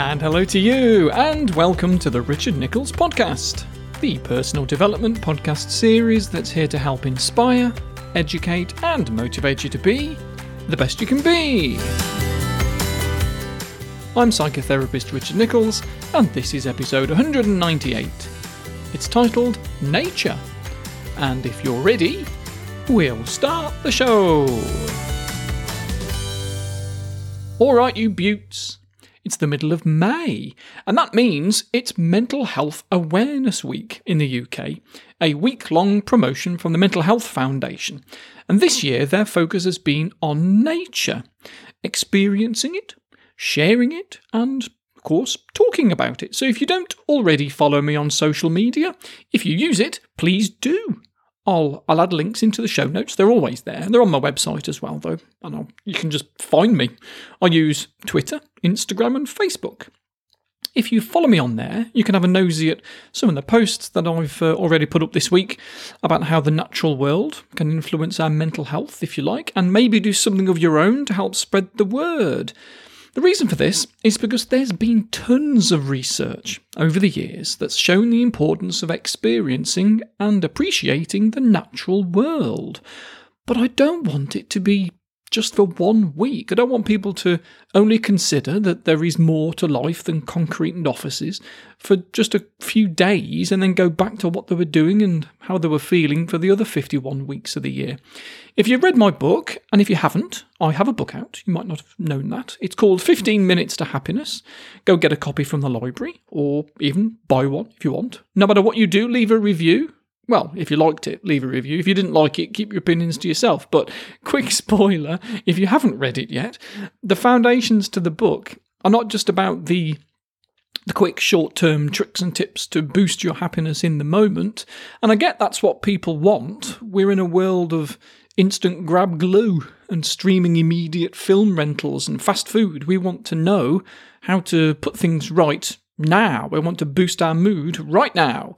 And hello to you, and welcome to the Richard Nicholls Podcast, the personal development podcast series that's here to help inspire, educate, and motivate you to be the best you can be. I'm psychotherapist Richard Nicholls, and this is episode 198. It's titled Nature. And if you're ready, we'll start the show. Alright, you buttes. It's the middle of May, and that means it's Mental Health Awareness Week in the UK, a week long promotion from the Mental Health Foundation. And this year, their focus has been on nature, experiencing it, sharing it, and of course, talking about it. So if you don't already follow me on social media, if you use it, please do. I'll, I'll add links into the show notes. They're always there. They're on my website as well, though. I know you can just find me. I use Twitter, Instagram, and Facebook. If you follow me on there, you can have a nosy at some of the posts that I've uh, already put up this week about how the natural world can influence our mental health, if you like, and maybe do something of your own to help spread the word. The reason for this is because there's been tons of research over the years that's shown the importance of experiencing and appreciating the natural world. But I don't want it to be just for one week. I don't want people to only consider that there is more to life than concrete and offices for just a few days and then go back to what they were doing and how they were feeling for the other 51 weeks of the year. If you've read my book, and if you haven't, I have a book out. You might not have known that. It's called 15 Minutes to Happiness. Go get a copy from the library or even buy one if you want. No matter what you do, leave a review well, if you liked it, leave a review. If you didn't like it, keep your opinions to yourself. But quick spoiler if you haven't read it yet, the foundations to the book are not just about the the quick short term tricks and tips to boost your happiness in the moment. And I get that's what people want. We're in a world of instant grab glue and streaming immediate film rentals and fast food. We want to know how to put things right now. We want to boost our mood right now.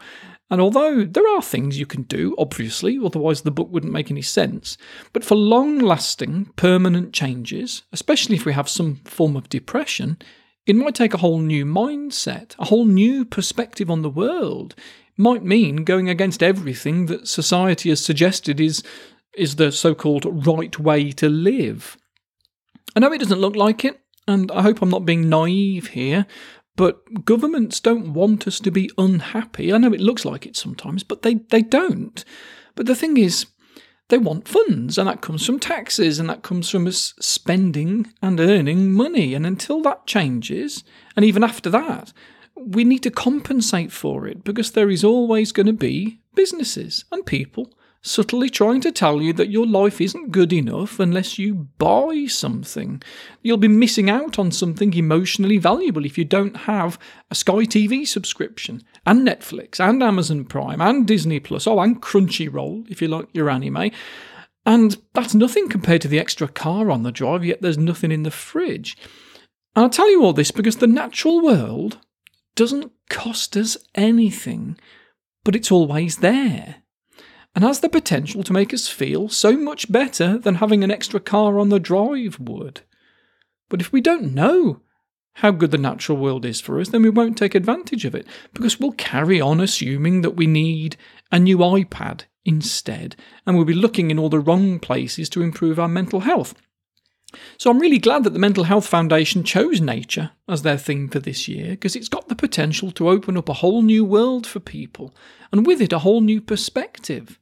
And although there are things you can do, obviously, otherwise the book wouldn't make any sense, but for long lasting, permanent changes, especially if we have some form of depression, it might take a whole new mindset, a whole new perspective on the world. It might mean going against everything that society has suggested is, is the so called right way to live. I know it doesn't look like it, and I hope I'm not being naive here, but governments don't want us to be unhappy. I know it looks like it sometimes, but they, they don't. But the thing is, they want funds, and that comes from taxes, and that comes from us spending and earning money. And until that changes, and even after that, we need to compensate for it because there is always going to be businesses and people subtly trying to tell you that your life isn't good enough unless you buy something. You'll be missing out on something emotionally valuable if you don't have a Sky TV subscription, and Netflix, and Amazon Prime, and Disney Plus, oh, and Crunchyroll if you like your anime. And that's nothing compared to the extra car on the drive, yet there's nothing in the fridge. And I'll tell you all this because the natural world doesn't cost us anything, but it's always there and has the potential to make us feel so much better than having an extra car on the drive would. But if we don't know how good the natural world is for us, then we won't take advantage of it because we'll carry on assuming that we need a new iPad instead, and we'll be looking in all the wrong places to improve our mental health. So I'm really glad that the Mental Health Foundation chose nature as their theme for this year because it's got the potential to open up a whole new world for people and with it a whole new perspective.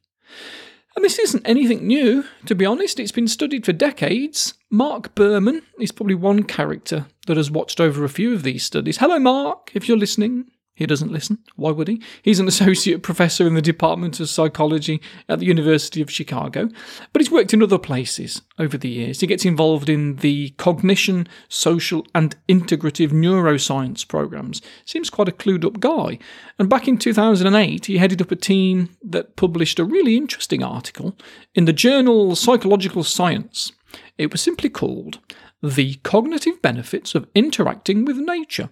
And this isn't anything new, to be honest. It's been studied for decades. Mark Berman is probably one character that has watched over a few of these studies. Hello, Mark, if you're listening. He doesn't listen. Why would he? He's an associate professor in the Department of Psychology at the University of Chicago, but he's worked in other places over the years. He gets involved in the cognition, social, and integrative neuroscience programs. Seems quite a clued up guy. And back in 2008, he headed up a team that published a really interesting article in the journal Psychological Science. It was simply called The Cognitive Benefits of Interacting with Nature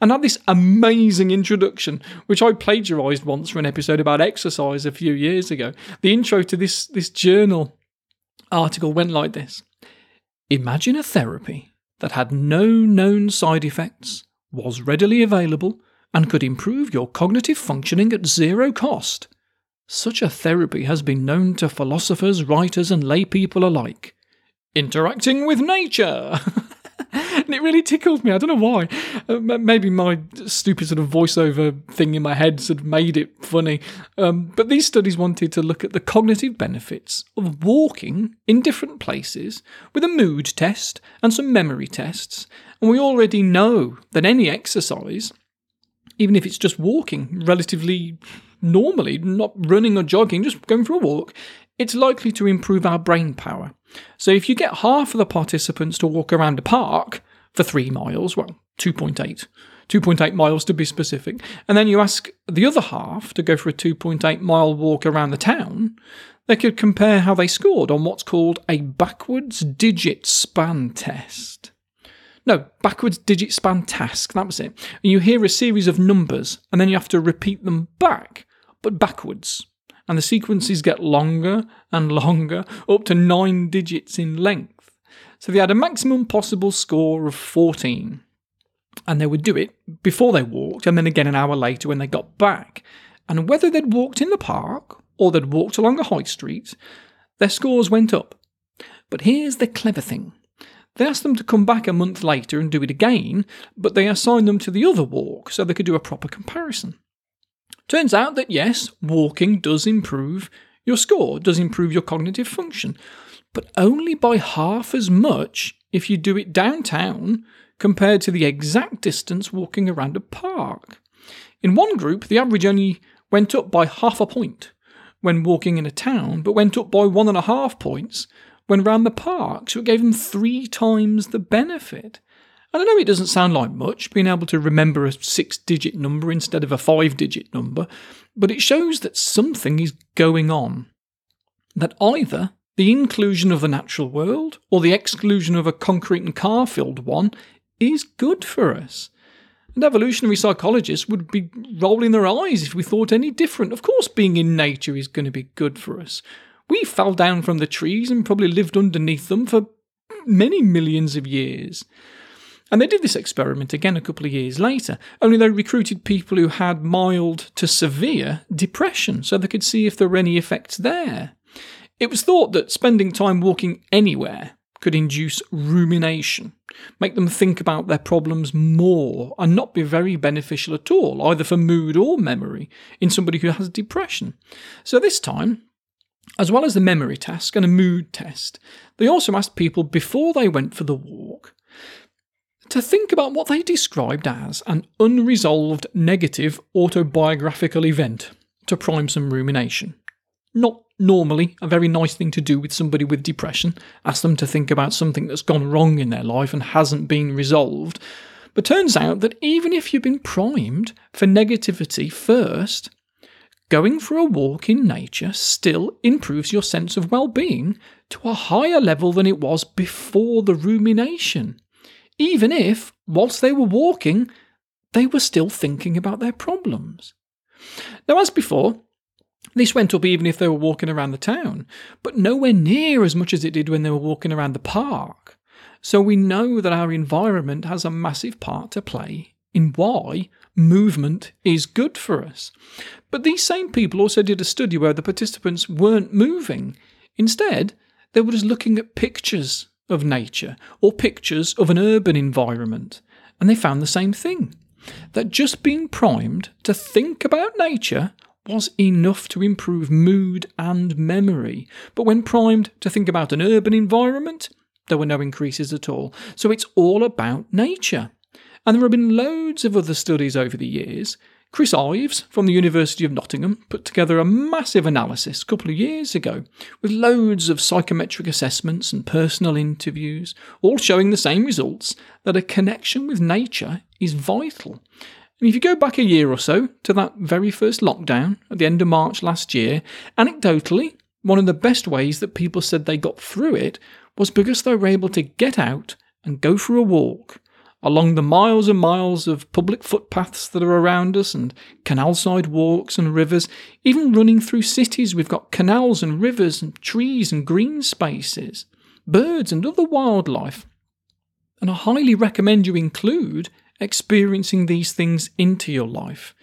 and had this amazing introduction, which I plagiarized once for an episode about exercise a few years ago. The intro to this, this journal article went like this Imagine a therapy that had no known side effects was readily available and could improve your cognitive functioning at zero cost. Such a therapy has been known to philosophers, writers, and laypeople alike. Interacting with nature! and it really tickled me. I don't know why. Uh, maybe my stupid sort of voiceover thing in my head sort of made it funny. Um, but these studies wanted to look at the cognitive benefits of walking in different places with a mood test and some memory tests. And we already know that any exercise, even if it's just walking relatively normally, not running or jogging, just going for a walk, it's likely to improve our brain power. So if you get half of the participants to walk around a park for three miles, well, 2.8, 2.8 miles to be specific, and then you ask the other half to go for a 2.8 mile walk around the town, they could compare how they scored on what's called a backwards digit span test. No, backwards digit span task, that was it. And you hear a series of numbers, and then you have to repeat them back, but backwards and the sequences get longer and longer, up to nine digits in length. So they had a maximum possible score of 14. And they would do it before they walked, and then again an hour later when they got back. And whether they'd walked in the park or they'd walked along a high street, their scores went up. But here's the clever thing. They asked them to come back a month later and do it again, but they assigned them to the other walk so they could do a proper comparison. Turns out that yes, walking does improve your score, does improve your cognitive function, but only by half as much if you do it downtown compared to the exact distance walking around a park. In one group, the average only went up by half a point when walking in a town, but went up by one and a half points when around the park, so it gave them three times the benefit. And I know it doesn't sound like much, being able to remember a six digit number instead of a five digit number, but it shows that something is going on. That either the inclusion of the natural world or the exclusion of a concrete and car filled one is good for us. And evolutionary psychologists would be rolling their eyes if we thought any different. Of course, being in nature is going to be good for us. We fell down from the trees and probably lived underneath them for many millions of years. And they did this experiment again a couple of years later, only they recruited people who had mild to severe depression so they could see if there were any effects there. It was thought that spending time walking anywhere could induce rumination, make them think about their problems more, and not be very beneficial at all, either for mood or memory, in somebody who has depression. So this time, as well as the memory task and a mood test, they also asked people before they went for the walk to think about what they described as an unresolved negative autobiographical event to prime some rumination. Not normally a very nice thing to do with somebody with depression, ask them to think about something that's gone wrong in their life and hasn't been resolved. But turns out that even if you've been primed for negativity first, going for a walk in nature still improves your sense of well being to a higher level than it was before the rumination even if, whilst they were walking, they were still thinking about their problems. Now, as before, this went up even if they were walking around the town, but nowhere near as much as it did when they were walking around the park. So we know that our environment has a massive part to play in why movement is good for us. But these same people also did a study where the participants weren't moving. Instead, they were just looking at pictures of nature or pictures of an urban environment, and they found the same thing that just being primed to think about nature was enough to improve mood and memory. But when primed to think about an urban environment, there were no increases at all. So it's all about nature. And there have been loads of other studies over the years Chris Ives from the University of Nottingham put together a massive analysis a couple of years ago with loads of psychometric assessments and personal interviews, all showing the same results that a connection with nature is vital. And if you go back a year or so to that very first lockdown at the end of March last year, anecdotally, one of the best ways that people said they got through it was because they were able to get out and go for a walk along the miles and miles of public footpaths that are around us and canal side walks and rivers, even running through cities, we've got canals and rivers and trees and green spaces, birds and other wildlife. And I highly recommend you include experiencing these things into your life.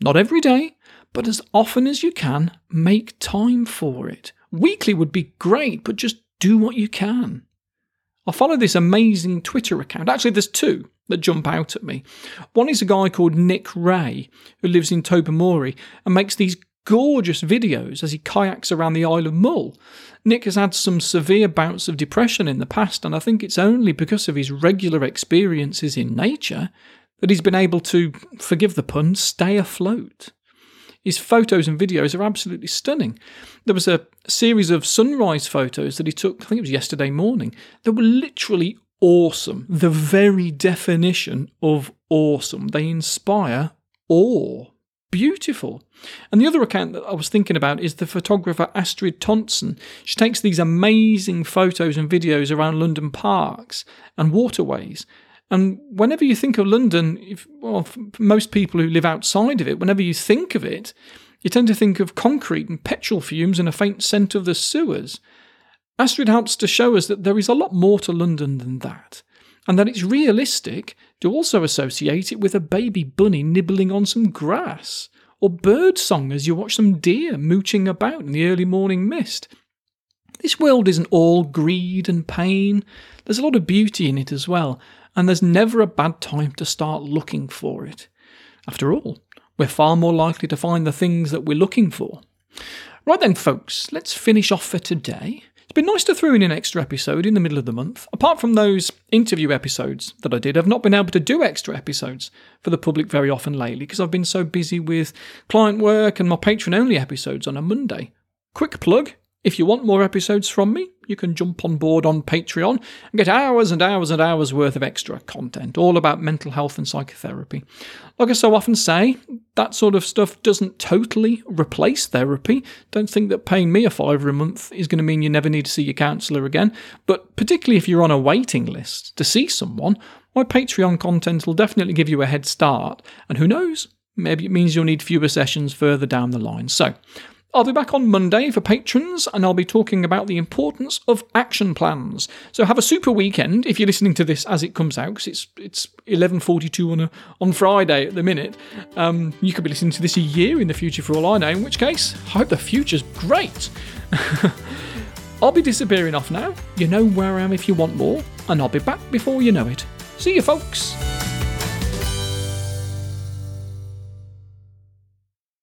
Not every day, but as often as you can, make time for it. Weekly would be great, but just do what you can. I follow this amazing Twitter account. Actually, there's two that jump out at me. One is a guy called Nick Ray, who lives in Tobermory and makes these gorgeous videos as he kayaks around the Isle of Mull. Nick has had some severe bouts of depression in the past, and I think it's only because of his regular experiences in nature that he's been able to, forgive the pun, stay afloat. His photos and videos are absolutely stunning. There was a series of sunrise photos that he took, I think it was yesterday morning, that were literally awesome. The very definition of awesome. They inspire awe. Beautiful. And the other account that I was thinking about is the photographer Astrid Tontson. She takes these amazing photos and videos around London parks and waterways. And whenever you think of London, if, well, most people who live outside of it, whenever you think of it, you tend to think of concrete and petrol fumes and a faint scent of the sewers. Astrid helps to show us that there is a lot more to London than that, and that it's realistic to also associate it with a baby bunny nibbling on some grass, or bird song as you watch some deer mooching about in the early morning mist. This world isn't all greed and pain, there's a lot of beauty in it as well, and there's never a bad time to start looking for it. After all, we're far more likely to find the things that we're looking for. Right then, folks, let's finish off for today. It's been nice to throw in an extra episode in the middle of the month. Apart from those interview episodes that I did, I've not been able to do extra episodes for the public very often lately because I've been so busy with client work and my patron only episodes on a Monday. Quick plug if you want more episodes from me, you can jump on board on Patreon and get hours and hours and hours worth of extra content, all about mental health and psychotherapy. Like I so often say, that sort of stuff doesn't totally replace therapy. Don't think that paying me a fiver a month is going to mean you never need to see your counsellor again. But particularly if you're on a waiting list to see someone, my Patreon content will definitely give you a head start. And who knows? Maybe it means you'll need fewer sessions further down the line. So, I'll be back on Monday for patrons, and I'll be talking about the importance of action plans. So have a super weekend if you're listening to this as it comes out, because it's it's 11:42 on a, on Friday at the minute. Um, you could be listening to this a year in the future for all I know. In which case, I hope the future's great. I'll be disappearing off now. You know where I am if you want more, and I'll be back before you know it. See you, folks.